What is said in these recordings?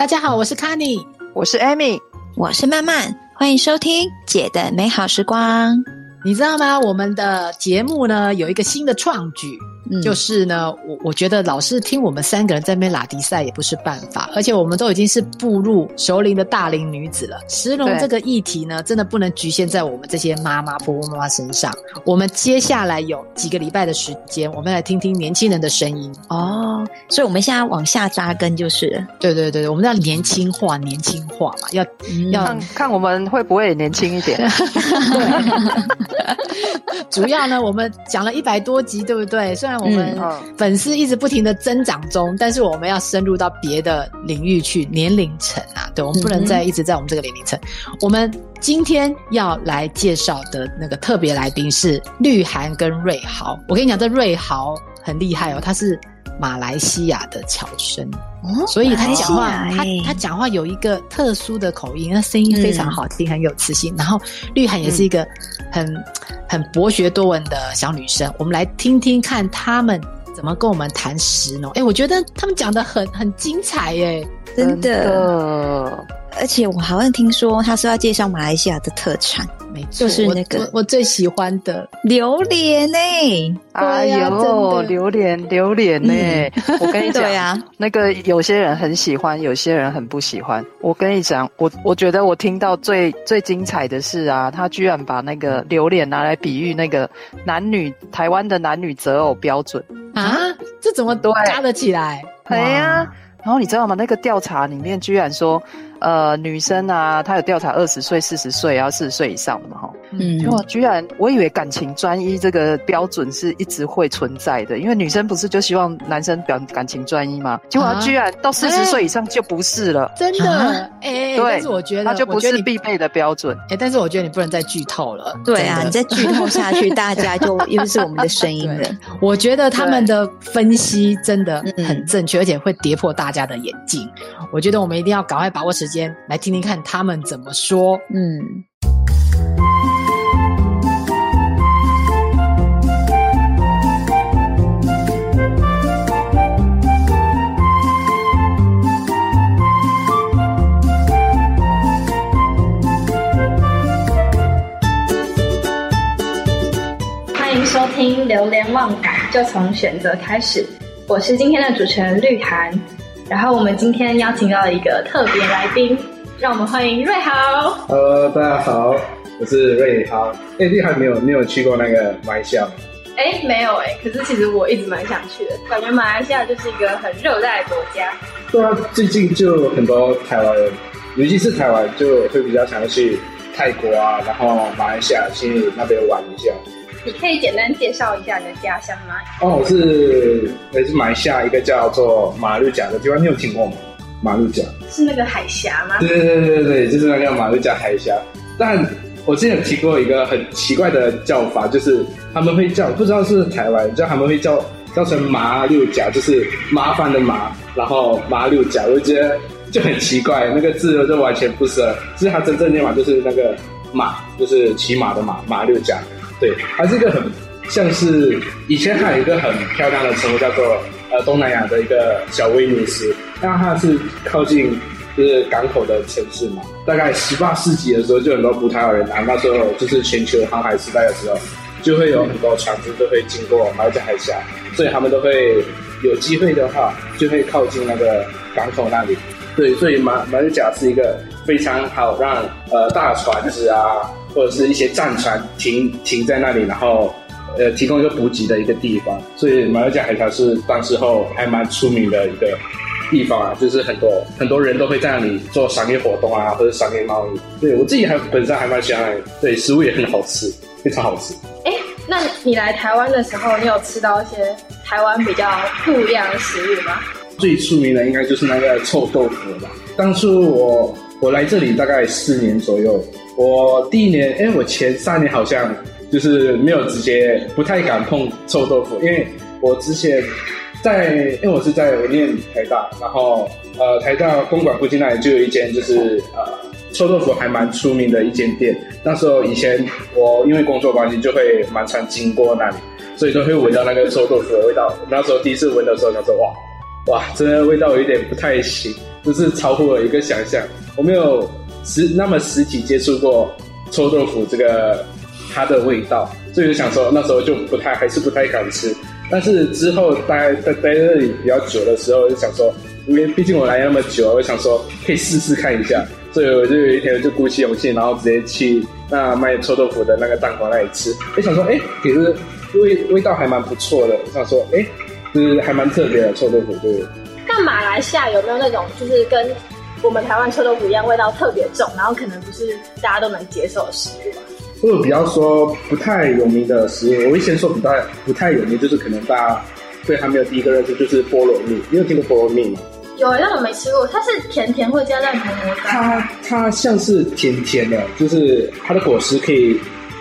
大家好，我是 Kenny，我是 Amy，我是曼曼，欢迎收听姐的美好时光。你知道吗？我们的节目呢，有一个新的创举。嗯、就是呢，我我觉得老是听我们三个人在那边拉迪赛也不是办法，而且我们都已经是步入熟龄的大龄女子了。石龙这个议题呢，真的不能局限在我们这些妈妈、婆婆妈妈身上。我们接下来有几个礼拜的时间，我们来听听年轻人的声音哦。所以我们现在往下扎根，就是对对对，我们要年轻化，年轻化嘛，要、嗯、要看，看我们会不会年轻一点。对，主要呢，我们讲了一百多集，对不对？虽然我们粉丝一直不停的增长中，但是我们要深入到别的领域去，年龄层啊，对，我们不能再一直在我们这个年龄层。嗯、我们今天要来介绍的那个特别来宾是绿涵跟瑞豪。我跟你讲，这瑞豪很厉害哦，他是马来西亚的侨生。哦，所以他讲话，他他讲话有一个特殊的口音，那声音非常好听，嗯、很有磁性。然后绿涵也是一个很、很博学多闻的小女生，我们来听听看他们怎么跟我们谈食农。哎，我觉得他们讲的很很精彩耶，真的。而且我好像听说他说要介绍马来西亚的特产。没错，就是那个我，我最喜欢的榴莲呢。哎呦，榴莲，榴莲呢？我跟你讲 呀，那个有些人很喜欢，有些人很不喜欢。我跟你讲，我我觉得我听到最最精彩的是啊，他居然把那个榴莲拿来比喻那个男女台湾的男女择偶标准啊？这怎么都加得起来？哎呀。然后你知道吗？那个调查里面居然说。呃，女生啊，她有调查二十岁、四十岁，要四十岁以上的嘛，哈。嗯。哇，居然我以为感情专一这个标准是一直会存在的，因为女生不是就希望男生表感情专一吗？结果居然到四十岁以上就不是了。真的？哎，对。但是我觉得，那就不是必备的标准。哎，但是我觉得你不能再剧透了。对啊，你再剧透下去，大家就又是我们的声音了。我觉得他们的分析真的很正确，而且会跌破大家的眼镜。我觉得我们一定要赶快把握时间，来听听看他们怎么说。嗯，欢迎收听《流连忘返》，就从选择开始。我是今天的主持人绿涵。然后我们今天邀请到了一个特别来宾，让我们欢迎瑞豪。Hello，大家好，我是瑞豪。哎，你还没有没有去过那个马来西亚吗？哎，没有哎。可是其实我一直蛮想去的，感觉马来西亚就是一个很热带的国家。对啊，最近就很多台湾人，尤其是台湾，就会比较想要去泰国啊，然后马来西亚去那边玩一下。你可以简单介绍一下你的家乡吗？哦，我是我是马来西亚一个叫做马六甲的地方，你有听过吗？马六甲是那个海峡吗？对对对对对，就是那个马六甲海峡。但我之前有提过一个很奇怪的叫法，就是他们会叫，不知道是台湾叫他们会叫叫成马六甲，就是麻烦的麻，然后马六甲，我就觉得就很奇怪，那个字就完全不是，其实它真正念法就是那个马，就是骑马的马，马六甲。对，它是一个很像是以前还有一个很漂亮的称呼叫做呃东南亚的一个小威尼斯，那它是靠近就是港口的城市嘛。大概十八世纪的时候，就很多葡萄牙人来，那时候就是全球航海时代的时候，就会有很多船只都会经过马六甲海峡，所以他们都会有机会的话，就会靠近那个港口那里。对，所以马马六甲是一个非常好让呃大船只啊。或者是一些战船停停在那里，然后，呃，提供一个补给的一个地方。所以马六甲海峡是当时候还蛮出名的一个地方啊，就是很多很多人都会在那里做商业活动啊，或者商业贸易。对，我自己还本身还蛮喜欢，对，食物也很好吃，非常好吃。哎，那你来台湾的时候，你有吃到一些台湾比较不一样的食物吗？最出名的应该就是那个臭豆腐了吧。当初我我来这里大概四年左右。我第一年，哎，我前三年好像就是没有直接，不太敢碰臭豆腐，因为我之前在，因为我是在我念台大，然后呃，台大公馆附近那里就有一间，就是呃，臭豆腐还蛮出名的一间店。那时候以前我因为工作关系就会蛮常经过那里，所以都会闻到那个臭豆腐的味道。那时候第一次闻的时候，他说哇，哇，真的味道有点不太行，就是超乎我一个想象。我没有实那么实体接触过臭豆腐这个它的味道，所以就想说那时候就不太还是不太敢吃。但是之后待待待在那里比较久的时候，就想说，因为毕竟我来那么久，我想说可以试试看一下。所以我就有一天就鼓起勇气，然后直接去那卖臭豆腐的那个档口那里吃。就想说，哎，其实味味道还蛮不错的。我想说，哎。就是还蛮特别的臭豆腐，对。那马来西亚有没有那种就是跟我们台湾臭豆腐一样，味道特别重，然后可能不是大家都能接受的食物啊？或者比较说不太有名的食物，我会先说不太不太有名，就是可能大家对它没有第一个认识，就是菠萝蜜。你有听过菠萝蜜吗？有，但我没吃过。它是甜甜会加在糖果上？它它像是甜甜的，就是它的果实可以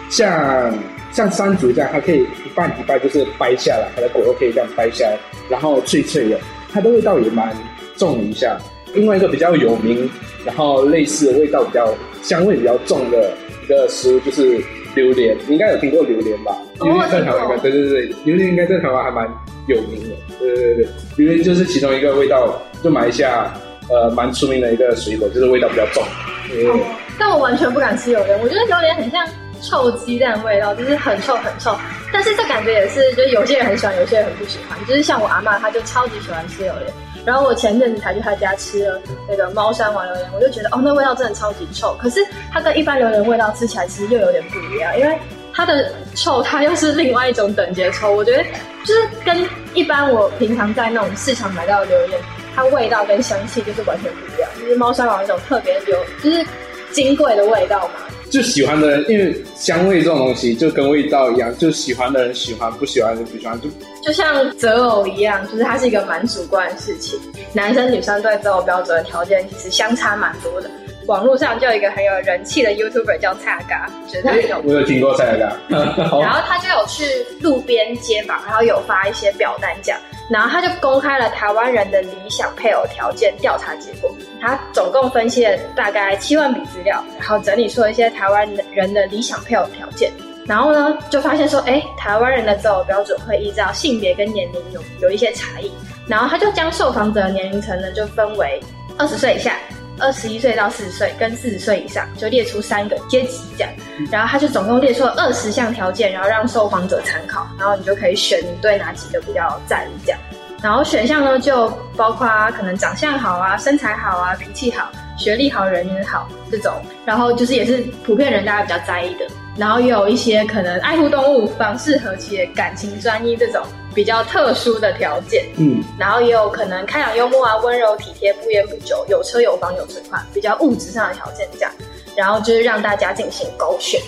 像。像山竹这样，它可以一半一半，就是掰下来，它的果肉可以这样掰下来，然后脆脆的，它的味道也蛮重一下。另外一个比较有名，然后类似味道比较香味比较重的一个食物就是榴莲，你应该有听过榴莲吧？榴莲在台湾，对对对，榴莲应该在台湾还蛮有名的。对对对对，榴莲就是其中一个味道，就马来西亚呃蛮出名的一个水果，就是味道比较重。哦，但我完全不敢吃榴莲，我觉得榴莲很像。臭鸡蛋味道就是很臭很臭，但是这感觉也是，就是有些人很喜欢，有些人很不喜欢。就是像我阿妈，她就超级喜欢吃榴莲。然后我前阵子才去他家吃了那个猫山王榴莲，我就觉得哦，那味道真的超级臭。可是它跟一般榴莲味道吃起来其实又有点不一样，因为它的臭它又是另外一种等级的臭。我觉得就是跟一般我平常在那种市场买到的榴莲，它味道跟香气就是完全不一样。就是猫山王那种特别有，就是金贵的味道嘛。就喜欢的人，因为香味这种东西就跟味道一样，就喜欢的人喜欢，不喜欢的人不喜欢，就就像择偶一样，就是它是一个蛮主观的事情。男生女生对择偶标准的条件其实相差蛮多的。网络上就有一个很有人气的 YouTuber 叫蔡阿嘎，觉得他很有，我有听过蔡阿嘎，然后他就有去路边街访，然后有发一些表单这样。然后他就公开了台湾人的理想配偶条件调查结果，他总共分析了大概七万笔资料，然后整理出了一些台湾人的理想配偶条件。然后呢，就发现说，哎，台湾人的择偶标准会依照性别跟年龄有有一些差异。然后他就将受访者的年龄层呢，就分为二十岁以下。二十一岁到四十岁跟四十岁以上，就列出三个阶级这样，然后他就总共列出了二十项条件，然后让受访者参考，然后你就可以选你对哪几个比较在意这样，然后选项呢就包括可能长相好啊、身材好啊、脾气好、学历好、人缘好这种，然后就是也是普遍人大家比较在意的。然后也有一些可能爱护动物、房事和谐、感情专一这种比较特殊的条件，嗯，然后也有可能开朗幽默啊、温柔体贴、不烟不酒、有车有房有存款，比较物质上的条件这样，然后就是让大家进行勾选，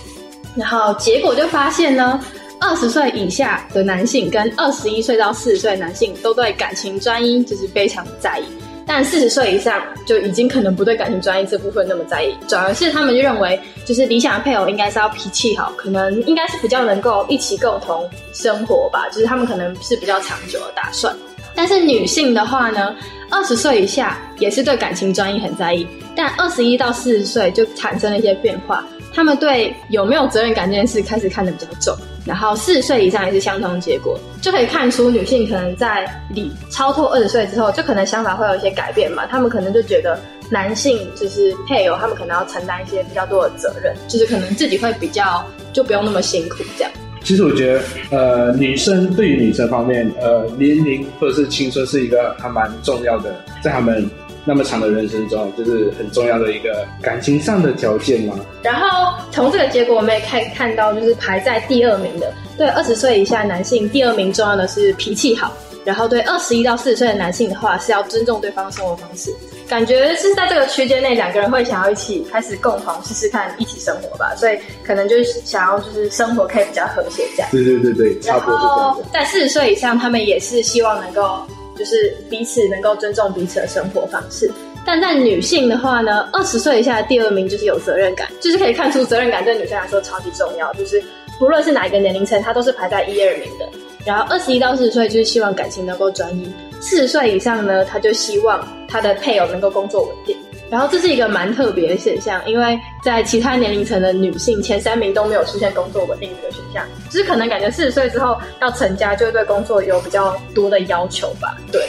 然后结果就发现呢，二十岁以下的男性跟二十一岁到四十岁的男性都对感情专一就是非常在意。但四十岁以上就已经可能不对感情专一这部分那么在意，转而是他们就认为，就是理想的配偶应该是要脾气好，可能应该是比较能够一起共同生活吧，就是他们可能是比较长久的打算。但是女性的话呢，二十岁以下也是对感情专一很在意，但二十一到四十岁就产生了一些变化。他们对有没有责任感这件事开始看得比较重，然后四十岁以上也是相同结果，就可以看出女性可能在你超脱二十岁之后，就可能想法会有一些改变嘛。他们可能就觉得男性就是配偶，他们可能要承担一些比较多的责任，就是可能自己会比较就不用那么辛苦这样。其实我觉得，呃，女生对于女生方面，呃，年龄或者是青春是一个还蛮重要的，在他们。那么长的人生中，就是很重要的一个感情上的条件嘛。然后从这个结果，我们也可以看到，就是排在第二名的，对二十岁以下男性，第二名重要的是脾气好。然后对二十一到四十岁的男性的话，是要尊重对方的生活方式。感觉是在这个区间内，两个人会想要一起开始共同试试看一起生活吧。所以可能就是想要就是生活可以比较和谐这样。对对对对，差不多是这样。在四十岁以上，他们也是希望能够。就是彼此能够尊重彼此的生活方式，但在女性的话呢，二十岁以下的第二名就是有责任感，就是可以看出责任感对女生来说超级重要。就是不论是哪一个年龄层，她都是排在一二名的。然后二十一到四十岁就是希望感情能够专一，四十岁以上呢，她就希望她的配偶能够工作稳定。然后这是一个蛮特别的现象，因为在其他年龄层的女性前三名都没有出现工作稳定这个选项，就是可能感觉四十岁之后要成家，就会对工作有比较多的要求吧。对，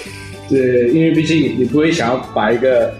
对，因为毕竟你不会想要把一个，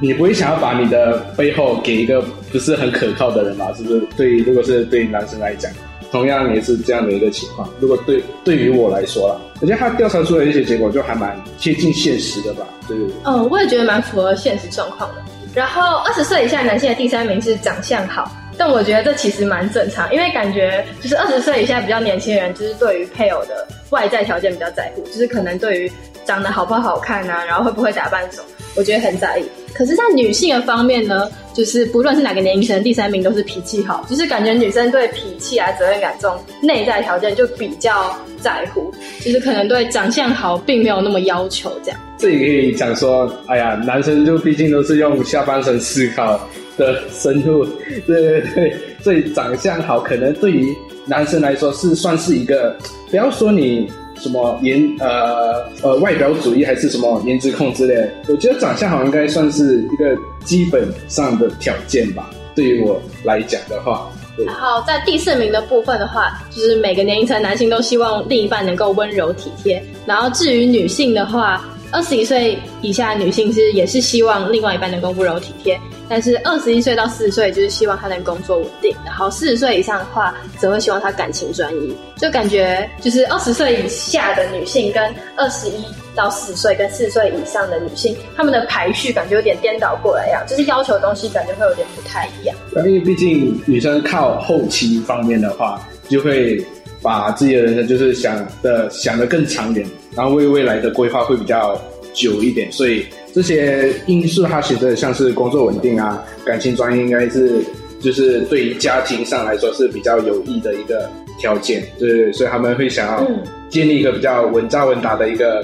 你不会想要把你的背后给一个不是很可靠的人嘛，是不是？对，如果是对男生来讲，同样也是这样的一个情况。如果对对于我来说啦，我觉得他调查出来一些结果就还蛮接近现实的吧。对，嗯，我也觉得蛮符合现实状况的。然后二十岁以下男性的第三名是长相好。但我觉得这其实蛮正常，因为感觉就是二十岁以下比较年轻人，就是对于配偶的外在条件比较在乎，就是可能对于长得好不好看啊，然后会不会打扮什么，我觉得很在意。可是，在女性的方面呢，就是不论是哪个年龄层，第三名都是脾气好，就是感觉女生对脾气啊、责任感这种内在条件就比较在乎，就是可能对长相好并没有那么要求这样。这也可以讲说，哎呀，男生就毕竟都是用下半身思考。的深度，对对对，所以长相好，可能对于男生来说是算是一个，不要说你什么颜呃呃外表主义还是什么颜值控之类，我觉得长相好像应该算是一个基本上的条件吧。对于我来讲的话，然后在第四名的部分的话，就是每个年龄层男性都希望另一半能够温柔体贴，然后至于女性的话。二十一岁以下女性是也是希望另外一半能够温柔体贴，但是二十一岁到四十岁就是希望他能工作稳定，然后四十岁以上的话则会希望他感情专一。就感觉就是二十岁以下的女性跟二十一到四十岁跟四十岁以上的女性，她们的排序感觉有点颠倒过来呀，就是要求的东西感觉会有点不太一样。因为毕竟女生靠后期方面的话，就会。把自己的人生就是想的想得更长远，然后为未来的规划会比较久一点，所以这些因素它其实像是工作稳定啊，感情专一，应该是就是对于家庭上来说是比较有益的一个条件，对所以他们会想要建立一个比较稳扎稳打的一个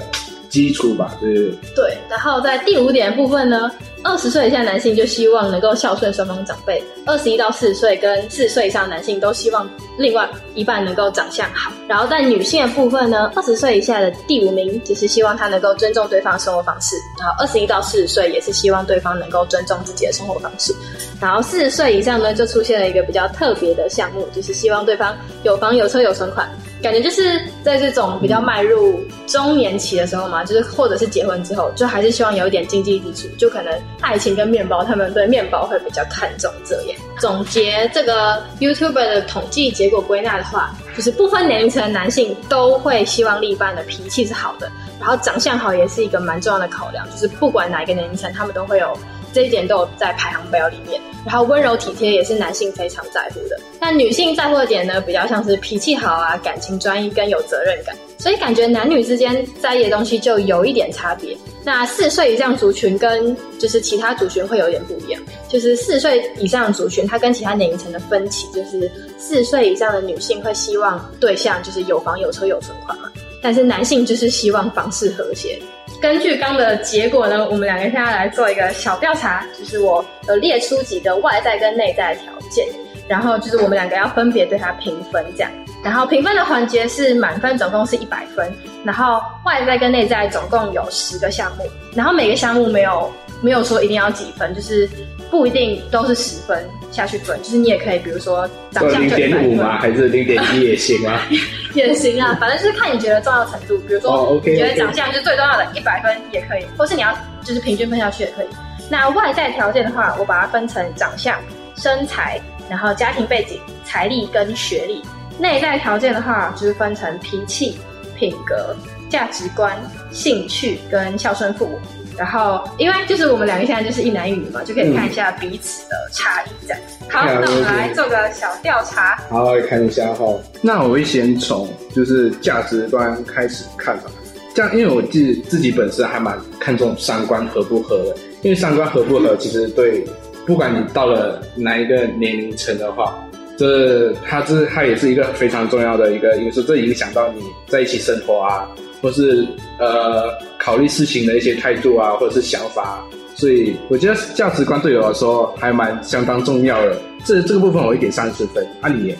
基础吧，对对对。然后在第五点部分呢。二十岁以下男性就希望能够孝顺双方长辈，二十一到四十岁跟四十岁以上男性都希望另外一半能够长相好。然后在女性的部分呢，二十岁以下的第五名只是希望他能够尊重对方的生活方式，然后二十一到四十岁也是希望对方能够尊重自己的生活方式。然后四十岁以上呢，就出现了一个比较特别的项目，就是希望对方有房有车有存款。感觉就是在这种比较迈入中年期的时候嘛，就是或者是结婚之后，就还是希望有一点经济基础，就可能爱情跟面包，他们对面包会比较看重这样。总结这个 YouTuber 的统计结果归纳的话，就是不分年龄层的男性都会希望另一半的脾气是好的，然后长相好也是一个蛮重要的考量，就是不管哪一个年龄层，他们都会有。这一点都有在排行表里面，然后温柔体贴也是男性非常在乎的。但女性在乎的点呢，比较像是脾气好啊、感情专一跟有责任感。所以感觉男女之间在意的东西就有一点差别。那四十岁以上族群跟就是其他族群会有点不一样。就是四十岁以上的族群，它跟其他年龄层的分歧，就是四十岁以上的女性会希望对象就是有房有车有存款嘛，但是男性就是希望房事和谐。根据刚的结果呢，我们两个现在来做一个小调查，就是我有列出几个外在跟内在的条件，然后就是我们两个要分别对它评分这样。然后评分的环节是满分总共是一百分，然后外在跟内在总共有十个项目，然后每个项目没有没有说一定要几分，就是不一定都是十分下去分，就是你也可以比如说长相就零点五吗？还是零点一也行啊？也行啊，反正就是看你觉得重要程度。比如说，你觉得长相就是最重要的，一百分也可以，或是你要就是平均分下去也可以。那外在条件的话，我把它分成长相、身材，然后家庭背景、财力跟学历。内在条件的话，就是分成脾气、品格、价值观、兴趣跟孝顺父母。然后，因为就是我们两个现在就是一男一女嘛，就可以看一下彼此的差异这样。嗯、好，那我们来做个小调查。好，来看一下哈。那我会先从就是价值观开始看吧。这样，因为我自己自己本身还蛮看重三观合不合的。因为三观合不合，其实对不管你到了哪一个年龄层的话，这它这它也是一个非常重要的一个因素，这影响到你在一起生活啊。或是呃考虑事情的一些态度啊，或者是想法，所以我觉得价值观对我来说还蛮相当重要的。这这个部分我会给三十分。那、啊、你？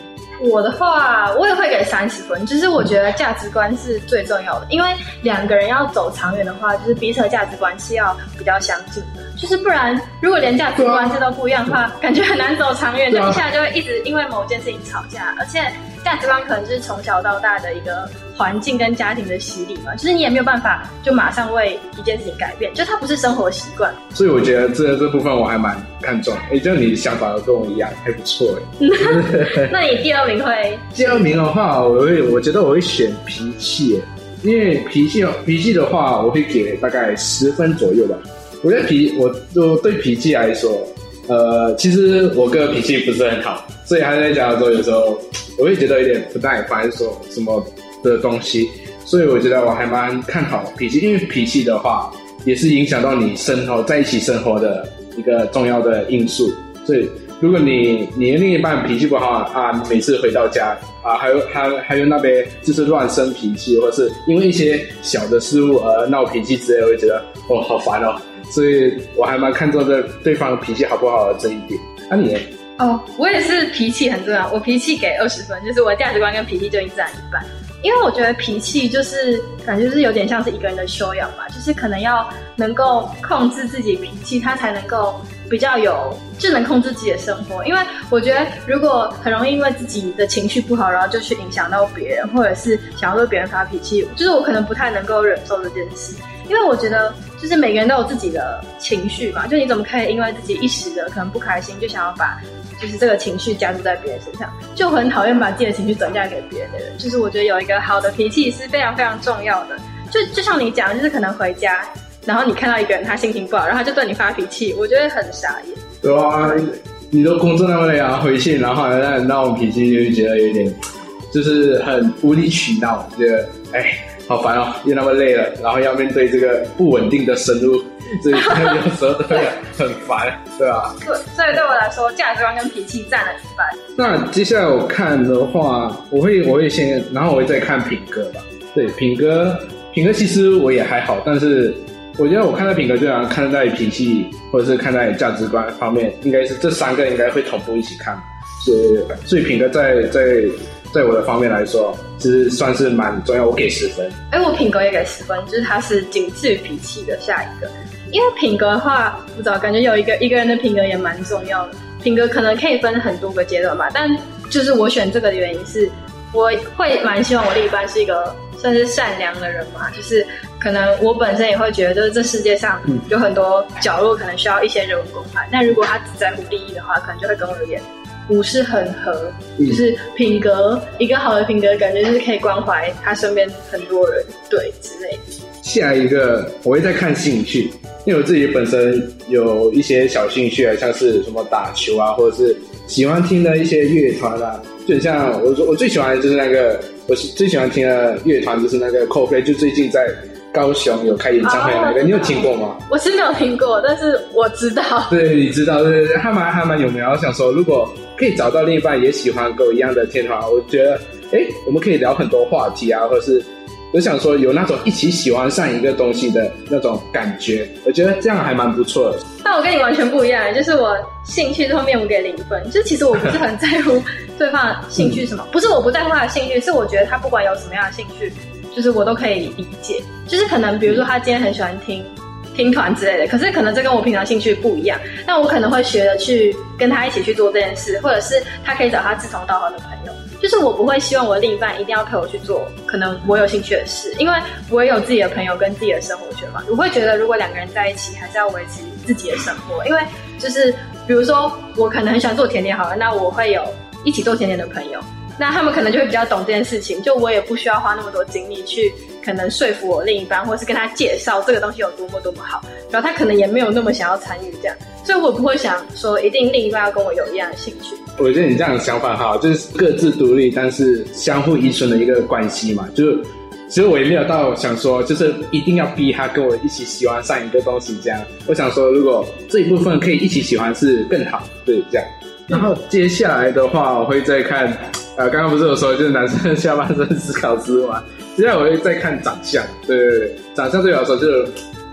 我的话，我也会给三十分。就是我觉得价值观是最重要的，因为两个人要走长远的话，就是彼此的价值观是要比较相近的。就是不然，如果连价值观这都不一样的话，感觉很难走长远，就一下就会一直因为某件事情吵架，而且。价值观可能就是从小到大的一个环境跟家庭的洗礼嘛，就是你也没有办法就马上为一件事情改变，就它不是生活习惯。所以我觉得这这部分我还蛮看重，哎，就你的想法跟我一样，还不错哎。那你第二名会？第二名的话，我会我觉得我会选脾气，因为脾气脾气的话，我会给大概十分左右吧。我觉得脾我就对脾气来说。呃，其实我哥脾气不是很好，所以他在家的时候，有时候我会觉得有点不耐烦，说什么的东西。所以我觉得我还蛮看好脾气，因为脾气的话也是影响到你生活在一起生活的一个重要的因素。所以如果你你的另一半脾气不好啊，每次回到家啊，还有还还有那边就是乱生脾气，或是因为一些小的事物而闹脾气之类，我会觉得哦好烦哦。所以我还蛮看重这对方脾气好不好的这一点。那、你呢？哦，我也是脾气很重要，我脾气给二十分，就是我的价值观跟脾气就一占一半。因为我觉得脾气就是感觉就是有点像是一个人的修养吧，就是可能要能够控制自己脾气，他才能够比较有就能控制自己的生活。因为我觉得如果很容易因为自己的情绪不好，然后就去影响到别人，或者是想要对别人发脾气，就是我可能不太能够忍受这件事。因为我觉得，就是每个人都有自己的情绪嘛，就你怎么可以因为自己一时的可能不开心，就想要把就是这个情绪加注在别人身上，就很讨厌把自己的情绪转嫁给别人的人。就是我觉得有一个好的脾气是非常非常重要的。就就像你讲，就是可能回家，然后你看到一个人他心情不好，然后他就对你发脾气，我觉得很傻眼。对啊，你都工作那么累啊，回去然后还在闹脾气，就觉得有点就是很无理取闹，觉得哎。好烦哦，又那么累了，然后要面对这个不稳定的生物，所以有时候都会很烦，对吧？对，所以对我来说，价值观跟脾气占了一半。那接下来我看的话，我会我会先，然后我会再看品格吧。对，品格，品格其实我也还好，但是我觉得我看待品格，就好像看待脾气或者是看待价值观方面，应该是这三个应该会同步一起看。所以，所以品格在在。对我的方面来说，其实算是蛮重要。我给十分。哎，我品格也给十分，就是它是仅次于脾气的下一个。因为品格的话，不知道感觉有一个一个人的品格也蛮重要的。品格可能可以分很多个阶段吧，但就是我选这个的原因是，我会蛮希望我另一半是一个算是善良的人嘛。就是可能我本身也会觉得，就是这世界上有很多角落可能需要一些人文关怀。那如果他只在乎利益的话，可能就会跟我有点。不是很合，就是品格，嗯、一个好的品格，感觉就是可以关怀他身边很多人，对之类的。下一个我会再看兴趣，因为我自己本身有一些小兴趣啊，像是什么打球啊，或者是喜欢听的一些乐团啊，就像我我最喜欢的就是那个，我最喜欢听的乐团就是那个 Coldplay，就最近在。高雄有开演唱会那个，你有听过吗？我是没有听过，但是我知道。对，你知道，对对对，还蛮还蛮有名。我想说，如果可以找到另一半也喜欢跟我一样的天团，我觉得，哎，我们可以聊很多话题啊，或者是我想说有那种一起喜欢上一个东西的那种感觉，我觉得这样还蛮不错的。但我跟你完全不一样，就是我兴趣这方面我给零分，就其实我不是很在乎对方的兴趣什么，嗯、不是我不在乎他的兴趣，是我觉得他不管有什么样的兴趣。就是我都可以理解，就是可能比如说他今天很喜欢听听团之类的，可是可能这跟我平常兴趣不一样，那我可能会学着去跟他一起去做这件事，或者是他可以找他志同道合的朋友。就是我不会希望我另一半一定要陪我去做可能我有兴趣的事，因为我也有自己的朋友跟自己的生活圈嘛。我会觉得如果两个人在一起，还是要维持自己的生活，因为就是比如说我可能很喜欢做甜点好了，那我会有一起做甜点的朋友。那他们可能就会比较懂这件事情，就我也不需要花那么多精力去可能说服我另一半，或是跟他介绍这个东西有多么多么好，然后他可能也没有那么想要参与这样，所以我不会想说一定另一半要跟我有一样的兴趣。我觉得你这样的想法好，就是各自独立，但是相互依存的一个关系嘛。就其实我也没有到想说，就是一定要逼他跟我一起喜欢上一个东西这样。我想说，如果这一部分可以一起喜欢是更好，对，这样。然后接下来的话，我会再看。呃，刚刚不是有说就是男生下半身 思考之路吗？接下来我会再看长相，对对对，长相对我来说就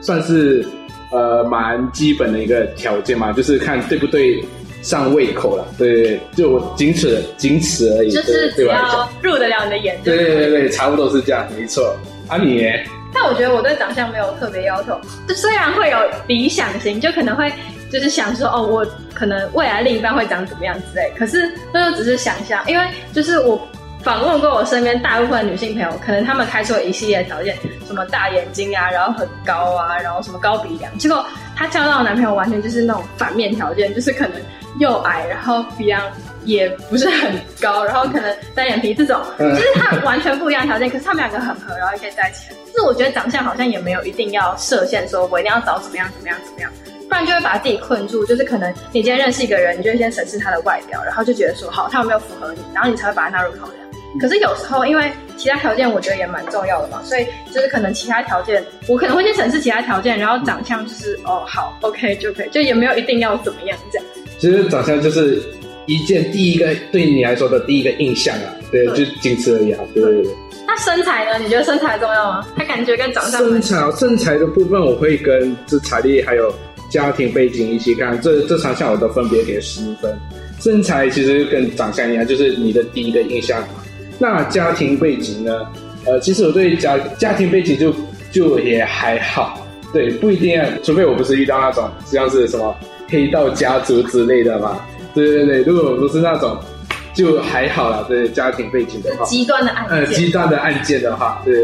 算是呃蛮基本的一个条件嘛，就是看对不对上胃口了，对对对，就仅此仅此而已，就是只要入得了你的眼，对对对对，差不多是这样，没错。啊你？但我觉得我对长相没有特别要求，就虽然会有理想型，就可能会。就是想说哦，我可能未来另一半会长怎么样之类，可是那就只是想象，因为就是我访问过我身边大部分的女性朋友，可能她们开出了一系列条件，什么大眼睛啊，然后很高啊，然后什么高鼻梁，结果她交到的男朋友完全就是那种反面条件，就是可能又矮，然后鼻梁也不是很高，然后可能单眼皮这种，就是他完全不一样的条件，可是他们两个很合，然后也可以在一起。就是我觉得长相好像也没有一定要设限，说我一定要找怎么样怎么样怎么样，不然就会把自己困住。就是可能你今天认识一个人，你就会先审视他的外表，然后就觉得说好，他有没有符合你，然后你才会把他纳入考量。可是有时候因为其他条件我觉得也蛮重要的嘛，所以就是可能其他条件我可能会先审视其他条件，然后长相就是哦好 OK 就可以，就也没有一定要怎么样这样。其实长相就是。一件第一个对你来说的第一个印象啊，对，对就仅此而已啊，对对对。那身材呢？你觉得身材重要吗？他感觉跟长相。身材，身材的部分我会跟这财力还有家庭背景一起看，这这三项我都分别给十分。身材其实跟长相一样，就是你的第一个印象嘛。那家庭背景呢？呃，其实我对家家庭背景就就也还好，对，不一定要，除非我不是遇到那种像是什么黑道家族之类的嘛。对对对，如果不是那种，就还好啦。对家庭背景的话，极端的案件，呃，极端的案件的话，对。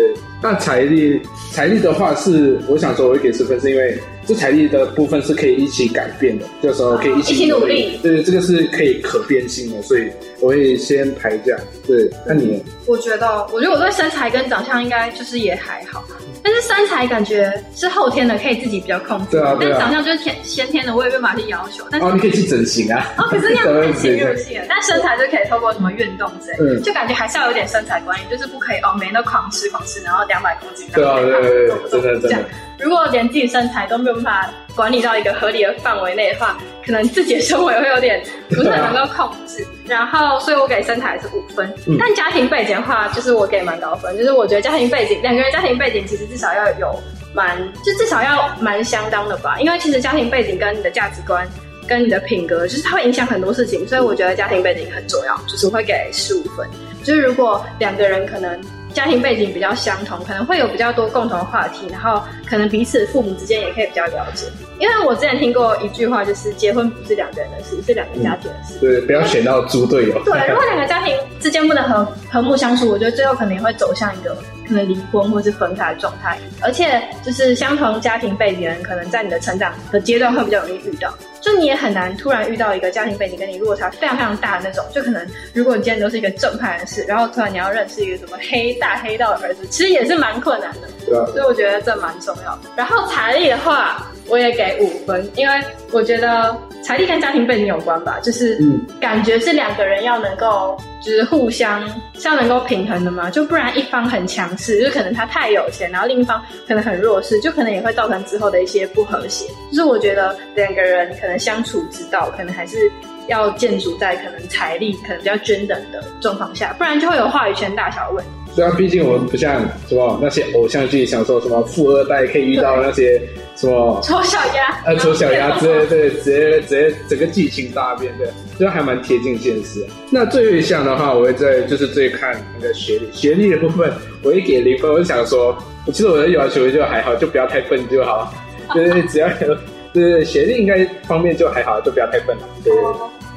那财力，财力的话是，我想说，我会给十分，是因为这财力的部分是可以一起改变的，就说可以一起，一起努力。对，这个是可以可变性的，所以我会先排这样。对，那你？我觉得，我觉得我对身材跟长相应该就是也还好。但是身材感觉是后天的，可以自己比较控制。对啊，对啊。但长相就是天先天的，我也没办法去要求。但是哦，你可以去整形啊。哦，可是那样太侵入性了。但身材就可以透过什么运动之类，嗯，就感觉还是要有点身材管理，就是不可以哦，每天都狂吃狂吃，然后两百公斤。对啊，对对对，真的真的。如果连自己身材都没有办法管理到一个合理的范围内的话，可能自己的生活也会有点不是很能够控制。啊、然后，所以我给身材是五分。嗯、但家庭背景的话，就是我给蛮高分。就是我觉得家庭背景，两个人家庭背景其实至少要有。蛮，就至少要蛮相当的吧，因为其实家庭背景跟你的价值观、跟你的品格，就是它会影响很多事情，所以我觉得家庭背景很重要，就是我会给十五分。就是如果两个人可能家庭背景比较相同，可能会有比较多共同的话题，然后可能彼此父母之间也可以比较了解。因为我之前听过一句话，就是结婚不是两个人的事，是两个家庭的事。嗯、对，不要选到猪队友。对，如果两个家庭之间不能和和睦相处，我觉得最后可能也会走向一个。可能离婚或是分开的状态，而且就是相同家庭背景的人，可能在你的成长的阶段会比较容易遇到。就你也很难突然遇到一个家庭背景跟你落差非常非常大的那种。就可能如果你今天都是一个正派人士，然后突然你要认识一个什么黑大黑道的儿子，其实也是蛮困难的。对啊。所以我觉得这蛮重要的。然后财力的话，我也给五分，因为我觉得财力跟家庭背景有关吧，就是感觉是两个人要能够。就是互相是要能够平衡的嘛，就不然一方很强势，就可能他太有钱，然后另一方可能很弱势，就可能也会造成之后的一些不和谐。就是我觉得两个人可能相处之道，可能还是要建筑在可能财力可能比较均等的状况下，不然就会有话语权大小问题。对啊，毕竟我们不像什么那些偶像剧，想说什么富二代可以遇到那些什么丑小鸭，呃，丑小鸭之类，对，直接直接整个剧情大变，对，就还蛮贴近现实。那最后一项的话，我会在就是最看那个学历，学历的部分我会给零分。我就想说，我其实我的要求就还好，就不要太笨就好，对对，只要有对学历应该方面就还好，就不要太笨了，对。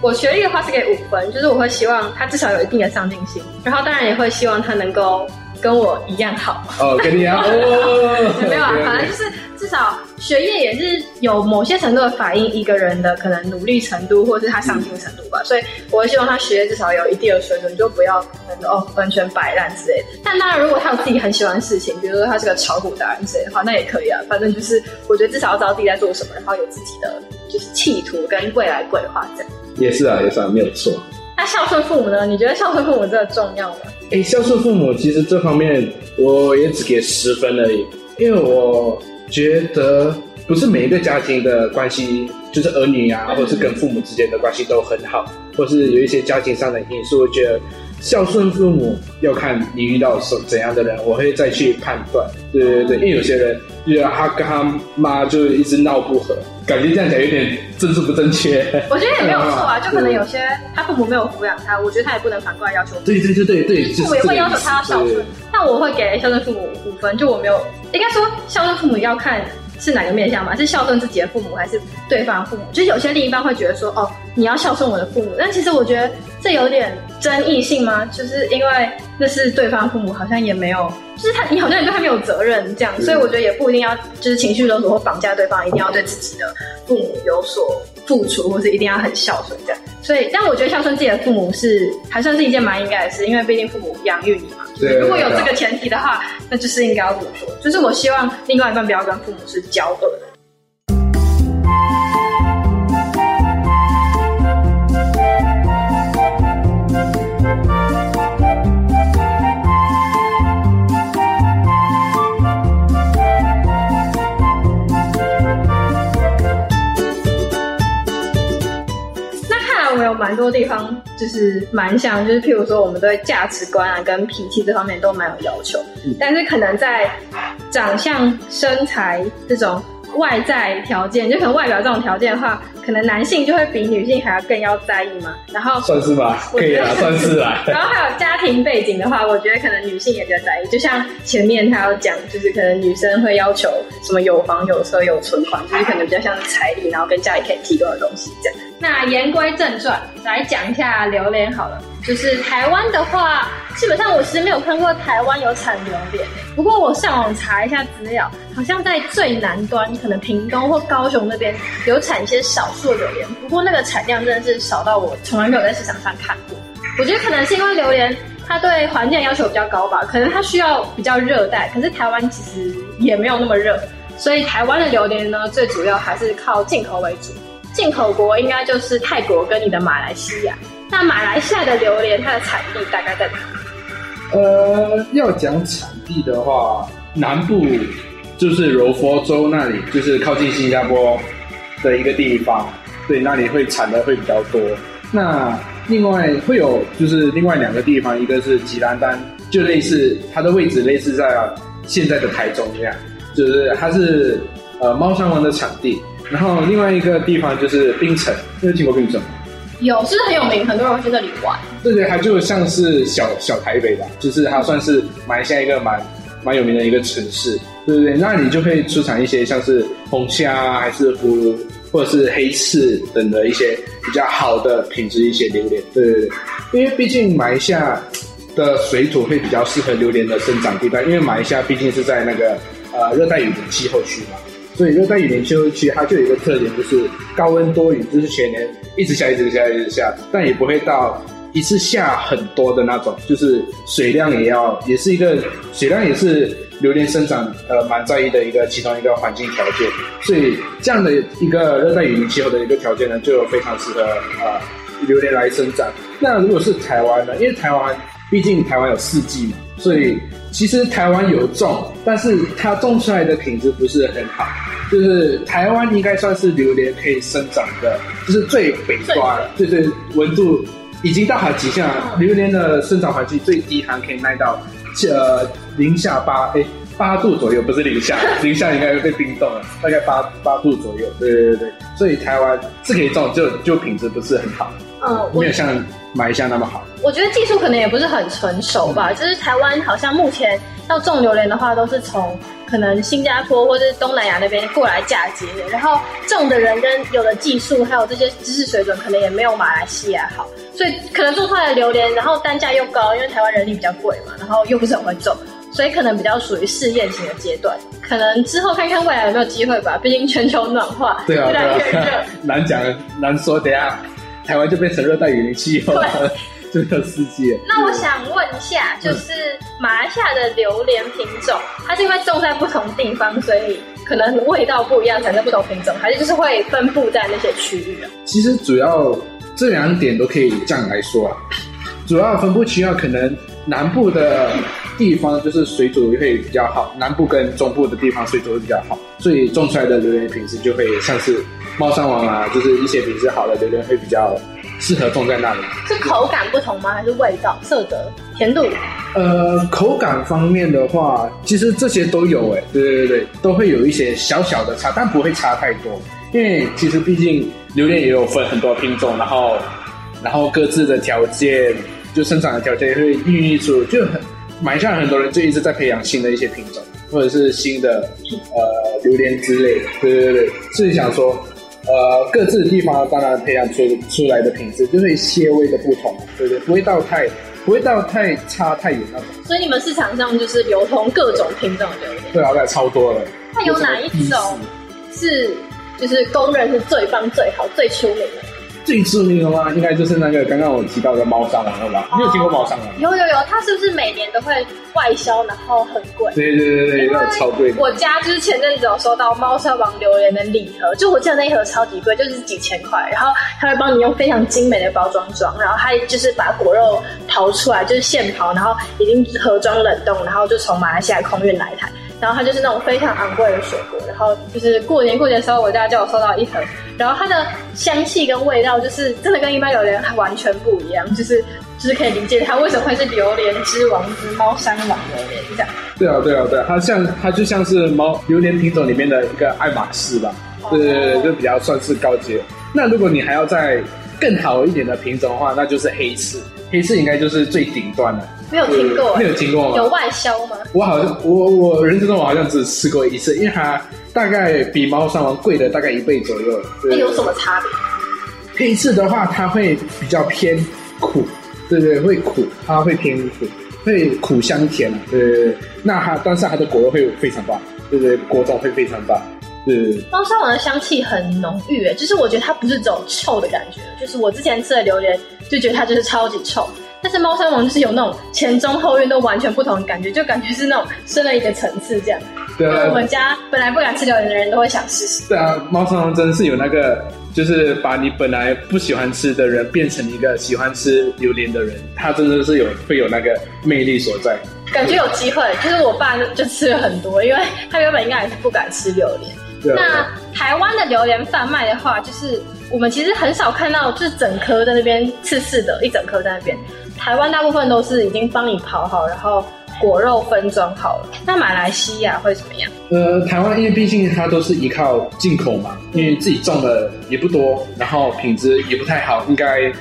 我学历的话是给五分，就是我会希望他至少有一定的上进心，然后当然也会希望他能够跟我一样好。哦，跟你一样哦。没有啊，反正就是至少学业也是有某些程度的反映一个人的可能努力程度，或者是他上进程度吧。嗯、所以我会希望他学业至少有一定的水准，就不要可能哦完全摆烂之类的。但当然，如果他有自己很喜欢的事情，比如说他是个炒股达人之类的话，那也可以啊。反正就是我觉得至少要知道自己在做什么，然后有自己的就是企图跟未来规划这样。也是啊，也是啊，没有错。那孝顺父母呢？你觉得孝顺父母真的重要吗？哎、欸，孝顺父母其实这方面我也只给十分而已，因为我觉得不是每一个家庭的关系，就是儿女啊，或者是跟父母之间的关系都很好，或是有一些家庭上的因素，我觉得。孝顺父母要看你遇到什怎样的人，我会再去判断。对对对，因为有些人，就是他跟他妈就一直闹不和，感觉这样讲有点政治不正确。我觉得也没有错啊，就可能有些他父母没有抚养他，我觉得他也不能反过来要求。对对对对对，父母也会要求他要孝顺，但我会给孝顺父母五分，就我没有应该说孝顺父母要看是哪个面向嘛，是孝顺自己的父母还是对方的父母？就是有些另一半会觉得说，哦，你要孝顺我的父母，但其实我觉得。这有点争议性吗？就是因为那是对方父母，好像也没有，就是他你好像也对他没有责任这样，嗯、所以我觉得也不一定要就是情绪勒索或绑架对方，一定要对自己的父母有所付出，或是一定要很孝顺这样。所以，但我觉得孝顺自己的父母是还算是一件蛮应该的事，因为毕竟父母养育你嘛。对。如果有这个前提的话，那就是应该要怎么说？就是我希望另外一半不要跟父母是交恶的。蛮多地方就是蛮像，就是譬如说，我们对价值观啊跟脾气这方面都蛮有要求，嗯、但是可能在长相、身材这种外在条件，就可能外表这种条件的话，可能男性就会比女性还要更要在意嘛。然后算是吧，可以啊，算是啊。然后还有家庭背景的话，我觉得可能女性也比较在意。就像前面他有讲，就是可能女生会要求什么有房有车有存款，就是可能比较像是彩礼，然后跟家里可以提供的东西这样。那言归正传，来讲一下榴莲好了。就是台湾的话，基本上我其实没有看过台湾有产榴莲。不过我上网查一下资料，好像在最南端，可能屏东或高雄那边有产一些少数榴莲。不过那个产量真的是少到我从来没有在市场上看过。我觉得可能是因为榴莲它对环境要求比较高吧，可能它需要比较热带。可是台湾其实也没有那么热，所以台湾的榴莲呢，最主要还是靠进口为主。进口国应该就是泰国跟你的马来西亚。那马来西亚的榴莲，它的产地大概在哪？呃，要讲产地的话，南部就是柔佛州那里，就是靠近新加坡的一个地方，对，那里会产的会比较多。那另外会有就是另外两个地方，一个是吉兰丹，就类似它的位置类似在现在的台中一样，就是它是呃猫山王的产地。然后另外一个地方就是槟城，你有听过槟城吗？有，是很有名，很多人会去那里玩。对对，它就像是小小台北吧，就是它算是马来西亚一个蛮蛮有名的一个城市，对不对？那你就会出产一些像是红虾啊，还是葫芦，或者是黑刺等的一些比较好的品质一些榴莲，对对对。因为毕竟马来西亚的水土会比较适合榴莲的生长地带，因为马来西亚毕竟是在那个呃热带雨林气候区嘛。所以热带雨林气候区，它就有一个特点，就是高温多雨，就是全年一直下，一直下，一直下，但也不会到一次下很多的那种，就是水量也要，也是一个水量也是榴莲生长呃蛮在意的一个其中一个环境条件。所以这样的一个热带雨林气候的一个条件呢，就非常适合呃榴莲来生长。那如果是台湾呢？因为台湾毕竟台湾有四季嘛，所以其实台湾有种，但是它种出来的品质不是很好。就是台湾应该算是榴莲可以生长的，就是最北端的，对对，温度已经到达极限了。榴莲的生长环境最低还可以卖到呃零下八诶八度左右，不是零下，零下应该会被冰冻了，大概八八度左右。对对对对，所以台湾是可以种，就就品质不是很好，嗯，没有像马来西亚那么好。我觉得技术可能也不是很成熟吧，就是台湾好像目前要种榴莲的话，都是从。可能新加坡或者是东南亚那边过来嫁接的，然后种的人跟有的技术还有这些知识水准，可能也没有马来西亚好，所以可能种出来的榴莲，然后单价又高，因为台湾人力比较贵嘛，然后又不是很会种，所以可能比较属于试验型的阶段。可能之后看看未来有没有机会吧，毕竟全球暖化，对啊，越来越热，难讲难说，等下台湾就变成热带雨林气候。这个世界。那我想问一下，就是马来西亚的榴莲品种，它是因为种在不同地方，所以可能味道不一样，产生不同品种，还是就是会分布在那些区域啊？其实主要这两点都可以这样来说啊。主要分布区要可能南部的地方就是水煮会比较好，南部跟中部的地方水煮会比较好，所以种出来的榴莲品质就会像是猫山王啊，就是一些品质好的榴莲会比较。适合种在那里，是口感不同吗？还是味道、色泽、甜度？呃，口感方面的话，其实这些都有诶。对对对，都会有一些小小的差，但不会差太多。因为其实毕竟榴莲也有分很多品种，然后然后各自的条件，就生长的条件也会孕育出，就很买下来很多人就一直在培养新的一些品种，或者是新的呃榴莲之类的。对对对，所以想说。呃各自的地方当然培养出出来的品质就会些微的不同，对不对？不会到太不会到太差太远那种。所以你们市场上就是流通各种品种的榴莲，对啊，那超多了。那有哪一种是就是公认是最棒、最好、最出名的？最知名的话，应该就是那个刚刚我提到的猫砂王了吧？你有听过猫砂王？有有有，它是不是每年都会外销，然后很贵？对对对对，那超贵。我家就是前阵子有收到猫砂王榴莲的礼盒，就我记得那一盒超级贵，就是几千块。然后他会帮你用非常精美的包装装，然后他就是把果肉刨出来，就是现刨，然后已经盒装冷冻，然后就从马来西亚空运来台。然后它就是那种非常昂贵的水果，然后就是过年过节的时候，我家叫我收到一盒，然后它的香气跟味道就是真的跟一般榴莲完全不一样，就是就是可以理解它为什么会是榴莲之王之猫山王榴莲这样。对啊对啊对啊，它像它就像是猫榴莲品种里面的一个爱马仕吧，对对对，就比较算是高阶。那如果你还要再更好一点的品种的话，那就是黑刺，黑刺应该就是最顶端的。没有听过，没有听过吗？有外销吗？我好像我我人生中我好像只吃过一次，因为它大概比猫山王贵了大概一倍左右。那有什么差别？黑刺的话，它会比较偏苦，对对，会苦，它会偏苦，会苦香甜，对对对。那它但是它的果肉会非常棒，对对，果种会非常棒。对，猫山王的香气很浓郁，诶，就是我觉得它不是走臭的感觉，就是我之前吃的榴莲就觉得它就是超级臭。但是猫山王就是有那种前中后院都完全不同的感觉，就感觉是那种升了一个层次这样。对啊。我们家本来不敢吃榴莲的人都会想试试。对啊，猫山王真的是有那个，就是把你本来不喜欢吃的人变成一个喜欢吃榴莲的人，他真的是有会有那个魅力所在。感觉有机会，就是我爸就吃了很多，因为他原本应该也是不敢吃榴莲。对啊。那台湾的榴莲贩卖的话，就是我们其实很少看到，就是整颗在那边刺刺的，一整颗在那边。台湾大部分都是已经帮你刨好，然后果肉分装好了。那马来西亚会怎么样？呃，台湾因为毕竟它都是依靠进口嘛，因为自己种的也不多，然后品质也不太好，应该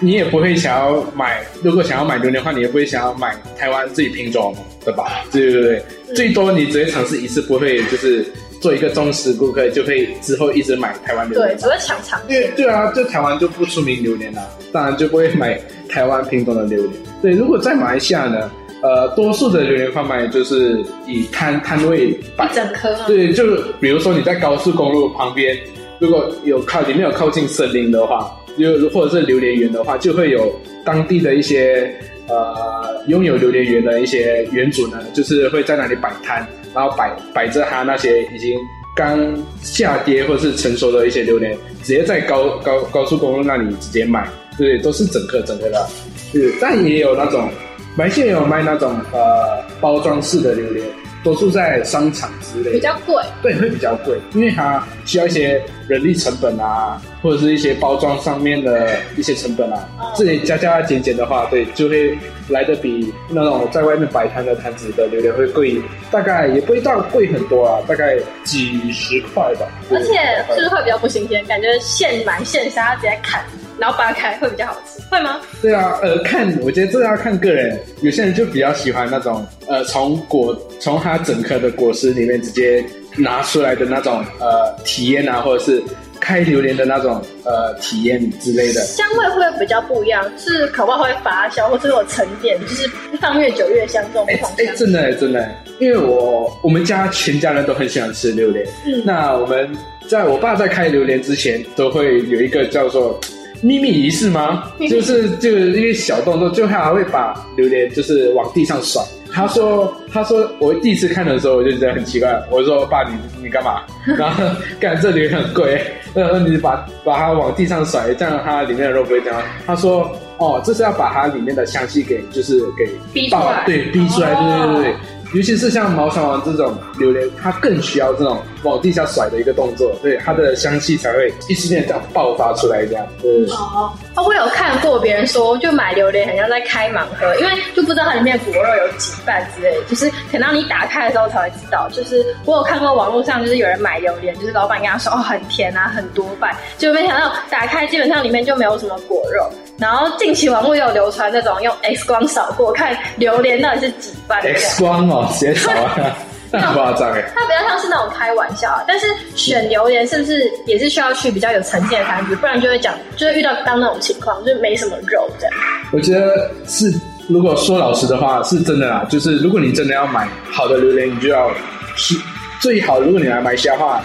你也不会想要买。如果想要买榴莲的话，你也不会想要买台湾自己品种的吧？对对对，嗯、最多你只会尝试一次，不会就是。做一个忠实顾客，就会之后一直买台湾榴莲。对，只会抢尝。因为对啊，就台湾就不出名榴莲啦，当然就不会买台湾品种的榴莲。对，如果在马来西亚呢，呃，多数的榴莲贩卖就是以摊摊位摆一整颗。对，就是比如说你在高速公路旁边，如果有靠里面有靠近森林的话，就或者是榴莲园的话，就会有当地的一些呃拥有榴莲园的一些园主呢，就是会在那里摆摊。然后摆摆着他那些已经刚下跌或是成熟的一些榴莲，直接在高高高速公路那里直接卖，对，都是整颗整颗的，对，但也有那种，马来西亚也有卖那种呃包装式的榴莲。多数在商场之类的，比较贵，对，会比较贵，因为它需要一些人力成本啊，或者是一些包装上面的一些成本啊，自己加加减减的话，对，就会来的比那种在外面摆摊的摊子的榴莲会贵，大概也不会到贵很多啊，大概几十块吧。而且是不是会比较不新鲜？感觉现买现杀，直接砍。然后扒开会比较好吃，会吗？对啊，呃，看，我觉得这要看个人，有些人就比较喜欢那种，呃，从果从它整颗的果实里面直接拿出来的那种，呃，体验啊，或者是开榴莲的那种，呃，体验之类的。香味会不会比较不一样？是可不可以发酵，或者有沉淀，就是放越久越香这种不同。哎，真的真的，因为我我们家全家人都很喜欢吃榴莲，嗯，那我们在我爸在开榴莲之前，都会有一个叫做。秘密仪式吗？就是就是一个小动作，就他还会把榴莲就是往地上甩。他说他说我第一次看的时候我就觉得很奇怪，我说爸你你干嘛？然后干这榴莲很贵，然后你把把它往地上甩，这样它里面的肉不会掉。他说哦，这是要把它里面的香气给就是给逼出来，对，逼出来，对对对对。尤其是像毛小王这种榴莲，它更需要这种往地下甩的一个动作，对它的香气才会一时间这样爆发出来，这样。对。哦，我有看过别人说，就买榴莲很像在开盲盒，因为就不知道它里面的果肉有几瓣之类的，就是等到你打开的时候才会知道。就是我有看过网络上，就是有人买榴莲，就是老板跟他说哦很甜啊，很多瓣，就没想到打开基本上里面就没有什么果肉。然后近期网络有流传那种用 X 光扫过看榴莲到底是几瓣。X 光哦，直接扫啊！很夸张哎。它比较像是那种开玩笑啊，但是选榴莲是不是也是需要去比较有层次的摊子，不然就会讲，就会遇到刚那种情况，就没什么肉这样。我觉得是，如果说老实的话，是真的啦。就是如果你真的要买好的榴莲，你就要是最好。如果你来马来西的话，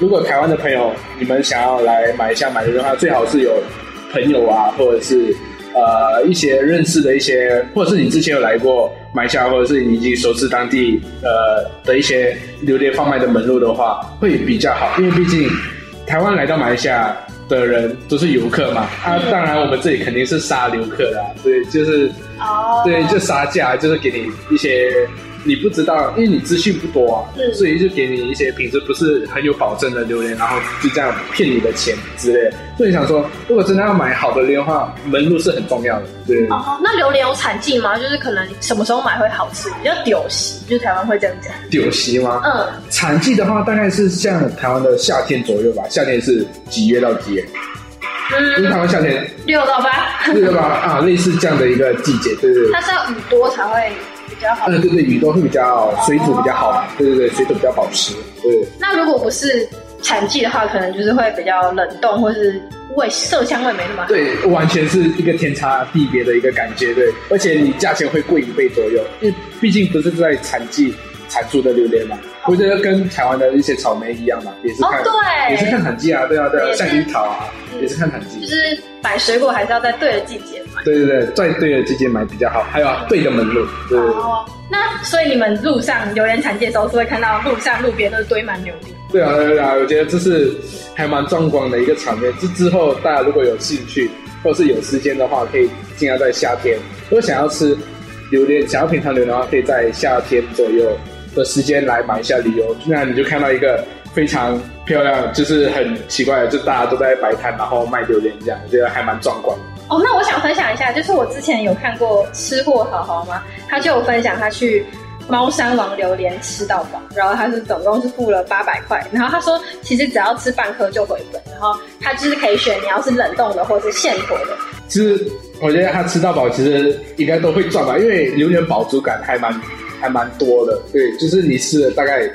如果台湾的朋友你们想要来马来西亚买榴莲的话，最好是有朋友啊，或者是。呃，一些认识的一些，或者是你之前有来过马来西亚，或者是你已经熟知当地呃的一些榴莲贩卖的门路的话，会比较好。因为毕竟台湾来到马来西亚的人都是游客嘛，啊，当然我们这里肯定是杀游客的，对，就是哦，对，就杀价，就是给你一些。你不知道，因为你资讯不多啊，嗯、所以就给你一些品质不是很有保证的榴莲，然后就这样骗你的钱之类的。所以想说，如果真的要买好的榴莲的话，门路是很重要的。对。哦，那榴莲有产季吗？就是可能什么时候买会好吃？比较丢席，就台湾会这样讲。丢席吗？嗯。产季的话，大概是像台湾的夏天左右吧。夏天是几月到几月？嗯。因为台湾夏天六到八。六到八啊，类似这样的一个季节，对对对。它是要雨多才会。比较好，嗯，对对，雨都会比较水煮比较好嘛，哦、对对对，水煮比较保湿。对，那如果不是产季的话，可能就是会比较冷冻，或是味色香味没那么好。对，完全是一个天差地别的一个感觉，对，而且你价钱会贵一倍左右，因为毕竟不是在产季产出的榴莲嘛，我觉得跟台湾的一些草莓一样嘛，也是看，哦、对，也是看产季啊，对啊对啊，像樱桃啊，嗯、也是看产季，就是买水果还是要在对的季节。对对对，在对的季节买比较好，还有对的门路。对。哦，那所以你们路上榴莲产季的时候，是会看到路上路边都是堆满榴莲。对啊，对啊，我觉得这是还蛮壮观的一个场面。这之后大家如果有兴趣或是有时间的话，可以尽量在夏天，如果想要吃榴莲，想要品尝榴莲的话，可以在夏天左右的时间来买一下旅游。那你就看到一个非常漂亮，就是很奇怪的，就大家都在摆摊，然后卖榴莲这样，我觉得还蛮壮观。哦，那我想分享一下，就是我之前有看过吃货好好吗？他就有分享他去猫山王榴莲吃到饱，然后他是总共是付了八百块，然后他说其实只要吃半颗就回本，然后他就是可以选你要是冷冻的或是现脱的。其实我觉得他吃到饱其实应该都会赚吧，因为榴莲饱足感还蛮还蛮多的，对，就是你吃了大概。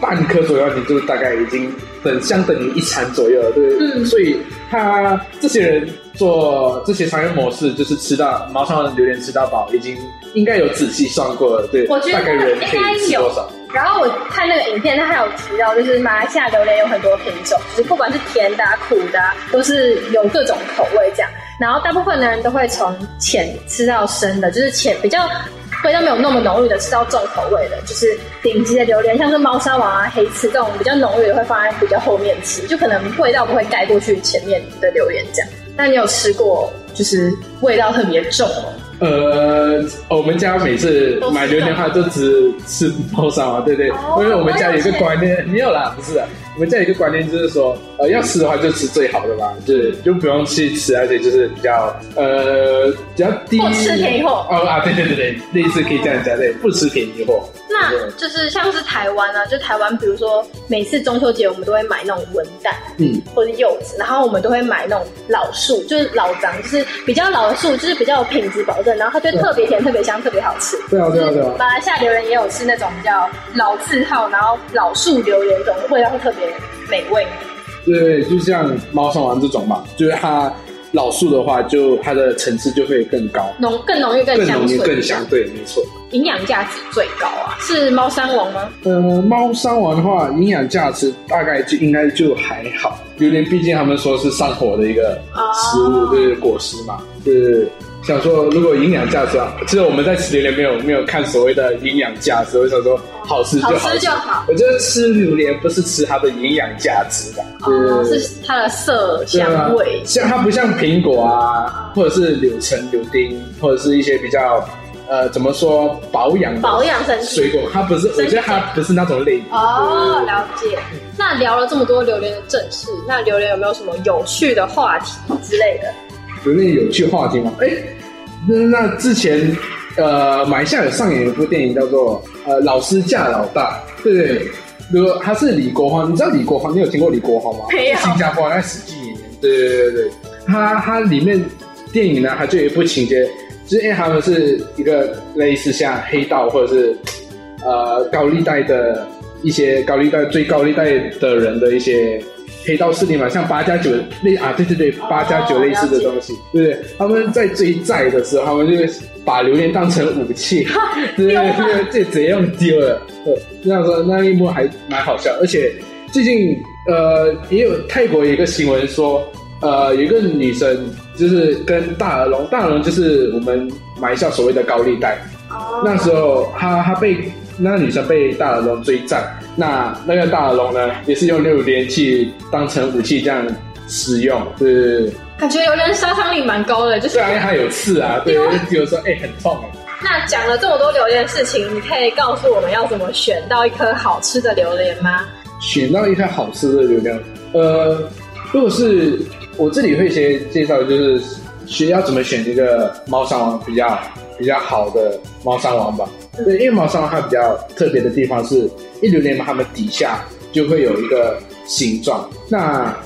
半颗左右，你就大概已经等相等于一餐左右了，对，嗯，所以他这些人做这些商业模式，就是吃到猫山王榴莲吃到饱，已经应该有仔细算过了，对，我觉得大概人可以吃多少。然后我看那个影片，他还有提到，就是马来西亚榴莲有很多品种，就是不管是甜的、啊、苦的、啊，都是有各种口味这样。然后大部分的人都会从浅吃到深的，就是浅比较。味道没有那么浓郁的，吃到重口味的，就是顶级的榴莲，像是猫山王啊、黑刺这种比较浓郁的，会放在比较后面吃，就可能味道不会盖过去前面的榴莲这样。那你有吃过，就是味道特别重吗？呃，我们家每次买榴莲的话，都只吃猫山王，对对，哦、因为我们家有一个观念，没有啦，不是。我们这里一个观念就是说，呃，要吃的话就吃最好的嘛，就是就不用去吃，而且就是比较呃比较低，不吃便宜货。哦啊，对对对对，类似可以这样讲，对，不吃便宜货。那就是像是台湾啊，就台湾，比如说每次中秋节我们都会买那种文旦，嗯，或者柚子，然后我们都会买那种老树，就是老张，就是比较老的树，就是比较有品质保证，然后它就特别甜、特别香、特别好吃。对啊，对啊，对啊。马来西亚榴莲也有吃那种比较老字号，然后老树榴莲这种味道会特别美味。对，就像猫山王这种嘛，就是它。老树的话，就它的层次就会更高，浓更浓郁更香，更浓郁更香，对，没错。营养价值最高啊，是猫山王吗？呃，猫山王的话，营养价值大概就应该就还好，榴莲毕竟他们说是上火的一个食物，哦、对果实嘛，对。想说，如果营养价值啊，其实我们在吃榴莲没有没有看所谓的营养价值，我想说好吃就好，好吃就好。我觉得吃榴莲不是吃它的营养价值吧，哦，是它的色香味。像它不像苹果啊，或者是柳橙、柳丁，或者是一些比较呃怎么说保养保养身体水果，它不是，我觉得它不是那种类。哦，了解。那聊了这么多榴莲的正事，那榴莲有没有什么有趣的话题之类的？有那有趣话题吗？哎，那那之前，呃，马来西亚有上演一部电影叫做《呃老师嫁老大》，对不对？如果他是李国华，你知道李国华？你有听过李国华吗？没有。新加坡那十几年，对对对对，他他里面电影呢，他就有一部情节，就是因为他们是一个类似像黑道或者是呃高利贷的一些高利贷最高利贷的人的一些。黑道势力嘛，像八加九类啊，对对对，八加九类似的东西，对不对？他们在追债的时候，他们就把榴莲当成武器，对对对，这这样丢了。呃，那时候那一幕还蛮好笑，而且最近呃也有泰国有一个新闻说，呃，有一个女生就是跟大耳龙，大耳龙就是我们马来西亚所谓的高利贷，那时候她她被。那个女生被大耳龙追债，那那个大耳窿呢，也是用榴莲去当成武器这样使用，是感觉榴莲杀伤力蛮高的，就是对啊，因为它有刺啊，对，有时候哎很痛哎。那讲了这么多榴莲的事情，你可以告诉我们要怎么选到一颗好吃的榴莲吗？选到一颗好吃的榴莲，呃，如果是我这里会先介绍，就是选要怎么选一个猫山王比较比较好的猫山王吧。对，因为猫山王它比较特别的地方是，一榴莲嘛，它们底下就会有一个形状。那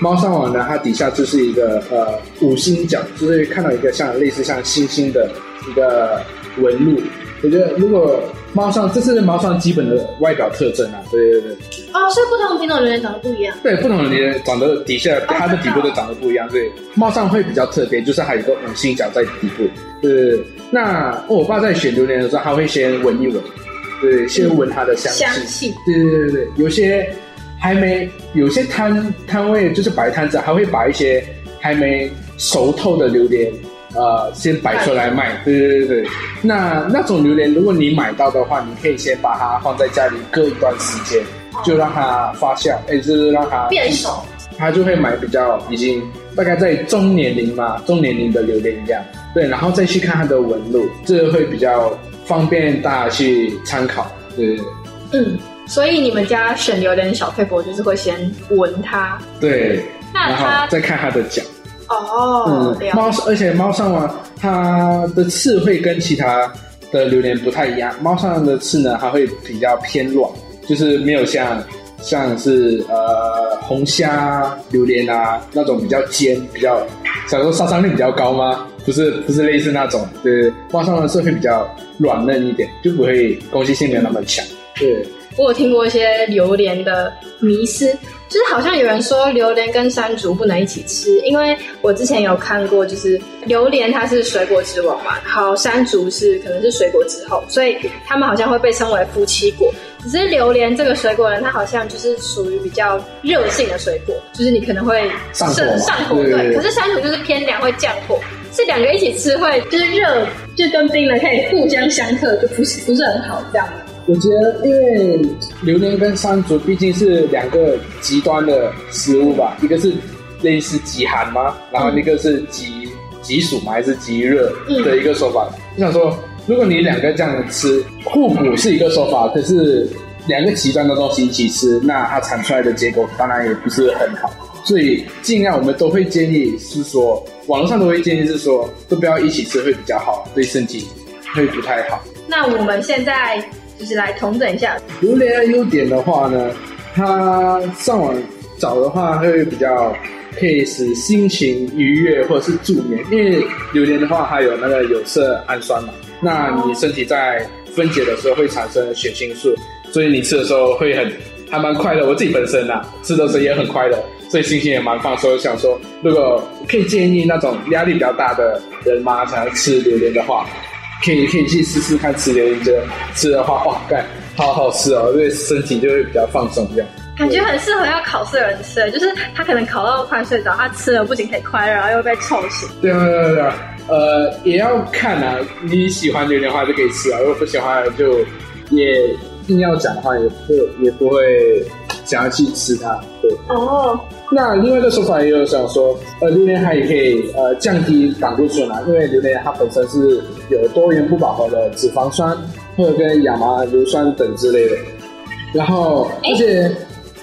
猫山王呢，它底下就是一个呃五星角，就是看到一个像类似像星星的一个纹路。我觉得如果猫上，这是猫上基本的外表特征啊。对对对。哦，所以不同品种榴莲长得不一样。对，不同的榴莲长得底下它的底部都长得不一样。对，猫上会比较特别，就是还有一个五星角在底部。对。那我爸在选榴莲的时候，他会先闻一闻，对，先闻它的香气。香气。对对对对，有些还没，有些摊摊位就是摆摊子，还会把一些还没熟透的榴莲，呃，先摆出来卖。对对对对，那那种榴莲，如果你买到的话，你可以先把它放在家里，搁一段时间，就让它发酵，哎，就是让它变熟，它就会买比较已经大概在中年龄嘛，中年龄的榴莲一样。对，然后再去看它的纹路，这个会比较方便大家去参考。对，嗯，所以你们家选榴莲小撇步就是会先闻它，对，那它再看它的角。哦，嗯，猫，而且猫上王它的刺会跟其他的榴莲不太一样，猫山王的刺呢，它会比较偏软，就是没有像像是呃红虾榴莲啊那种比较尖，比较，想说杀伤力比较高吗？不是不是类似那种，对，猫上的刺会比较软嫩一点，就不会攻击性没有那么强。对，我有听过一些榴莲的迷思，就是好像有人说榴莲跟山竹不能一起吃，因为我之前有看过，就是榴莲它是水果之王嘛，好，山竹是可能是水果之后，所以他们好像会被称为夫妻果。只是榴莲这个水果呢，它好像就是属于比较热性的水果，就是你可能会上火，上火，对。可是山竹就是偏凉，会降火。这两个一起吃会就是热，就跟冰了可以互相相克，就不是不是很好这样。我觉得，因为榴莲跟山竹毕竟是两个极端的食物吧，一个是类似极寒嘛，然后一个是极极暑嘛，还是极热的一个说法。我、嗯、想说，如果你两个这样吃，互补是一个说法，可是两个极端的东西一起吃，那它产出来的结果当然也不是很好。所以尽量我们都会建议是说，网络上都会建议是说，都不要一起吃会比较好，对身体会不太好。那我们现在就是来同整一下榴莲的优点的话呢，它上网找的话会比较可以使心情愉悦或者是助眠，因为榴莲的话它有那个有色氨酸嘛，那你身体在分解的时候会产生血清素，所以你吃的时候会很还蛮快乐。我自己本身呐、啊，吃的时候也很快乐。所以心情也蛮放松，想说如果可以建议那种压力比较大的人嘛，想要吃榴莲的话，可以可以去试试看吃榴莲，就吃的话哇，干好好吃哦，对身体就会比较放松这样。感觉很适合要考试的人吃，就是他可能考到快睡着，他吃了不仅可以快乐，然后又被臭醒。对啊对啊对啊，呃，也要看啊，你喜欢榴莲的话就可以吃啊，如果不喜欢就也硬要讲的话，也不也不会想要去吃它。对哦。那另外一个说法也有想说，呃，榴莲它也可以呃降低胆固醇啊，因为榴莲它本身是有多元不饱和的脂肪酸，或者跟亚麻硫酸等之类的。然后而且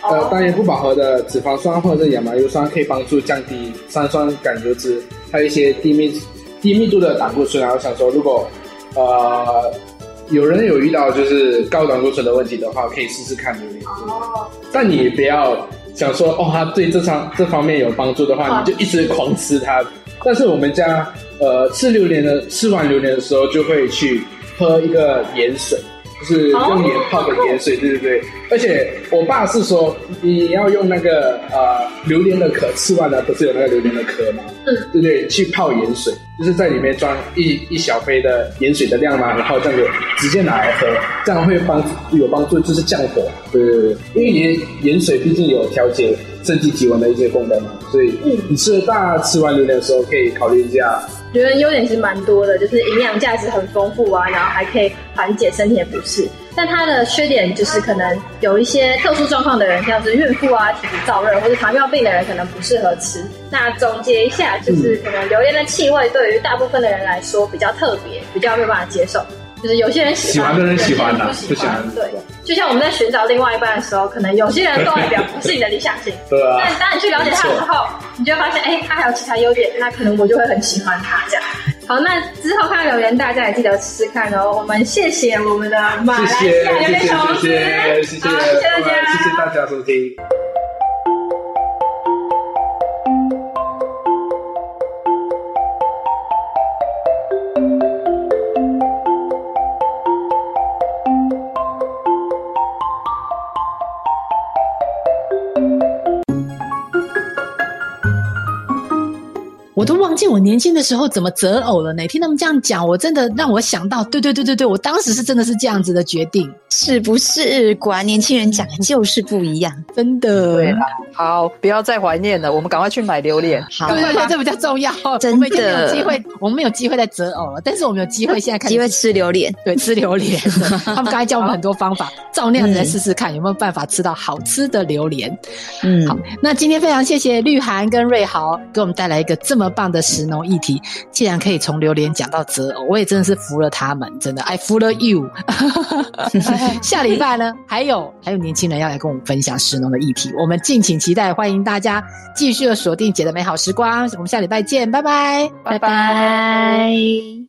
呃单元不饱和的脂肪酸或者是亚麻硫酸可以帮助降低三酸甘油脂，还有一些低密低密度的胆固醇。然后想说，如果呃有人有遇到就是高胆固醇的问题的话，可以试试看榴莲。哦。但你不要。想说哦，它对这方这方面有帮助的话，你就一直狂吃它。但是我们家呃吃榴莲的，吃完榴莲的时候就会去喝一个盐水，就是用盐泡的盐水，对对对。而且我爸是说，你要用那个呃榴莲的壳，吃完了不是有那个榴莲的壳吗？嗯，对对，去泡盐水，就是在里面装一一小杯的盐水的量嘛，然后这样子直接拿来喝，这样会帮有帮助，就是降火。对对对，因为盐盐水毕竟有调节身体体温的一些功能嘛，所以你吃大吃完榴莲的时候可以考虑一下。觉得优点是蛮多的，就是营养价值很丰富啊，然后还可以缓解身体的不适。但它的缺点就是可能有一些特殊状况的人，像是孕妇啊、体质燥热或者糖尿病的人，可能不适合吃。那总结一下，就是可能榴莲的气味对于大部分的人来说比较特别，比较没有办法接受。就是有些人喜欢，喜欢的人喜欢的，不喜欢。对，就像我们在寻找另外一半的时候，可能有些人外表不是你的理想型，对啊。但当你去了解他的时候，你就会发现，哎，他还有其他优点，那可能我就会很喜欢他这样。好，那之后看到榴莲，大家也记得试试看哦。我们谢谢我们的马来西亚留言小王子，谢谢，谢谢，谢谢大家，谢谢大家收听。我都忘记我年轻的时候怎么择偶了呢？听他们这样讲，我真的让我想到，对对对对对，我当时是真的是这样子的决定，是不是？果然年轻人讲的就是不一样，真的。对，好，不要再怀念了，我们赶快去买榴莲。好，对对对，这比较重要。真的，没有机会，我们没有机会再择偶了，但是我们有机会现在开始机会吃榴莲，对，吃榴莲。他们刚才教我们很多方法，照那样子来试试看有没有办法吃到好吃的榴莲。嗯，好，那今天非常谢谢绿涵跟瑞豪给我们带来一个这么棒的食农议题，既然可以从榴莲讲到择偶，我也真的是服了他们，真的，I 服了 you。下礼拜呢，还有还有年轻人要来跟我们分享食农的议题，我们敬请期待，欢迎大家继续的锁定姐的美好时光，我们下礼拜见，拜拜，拜拜。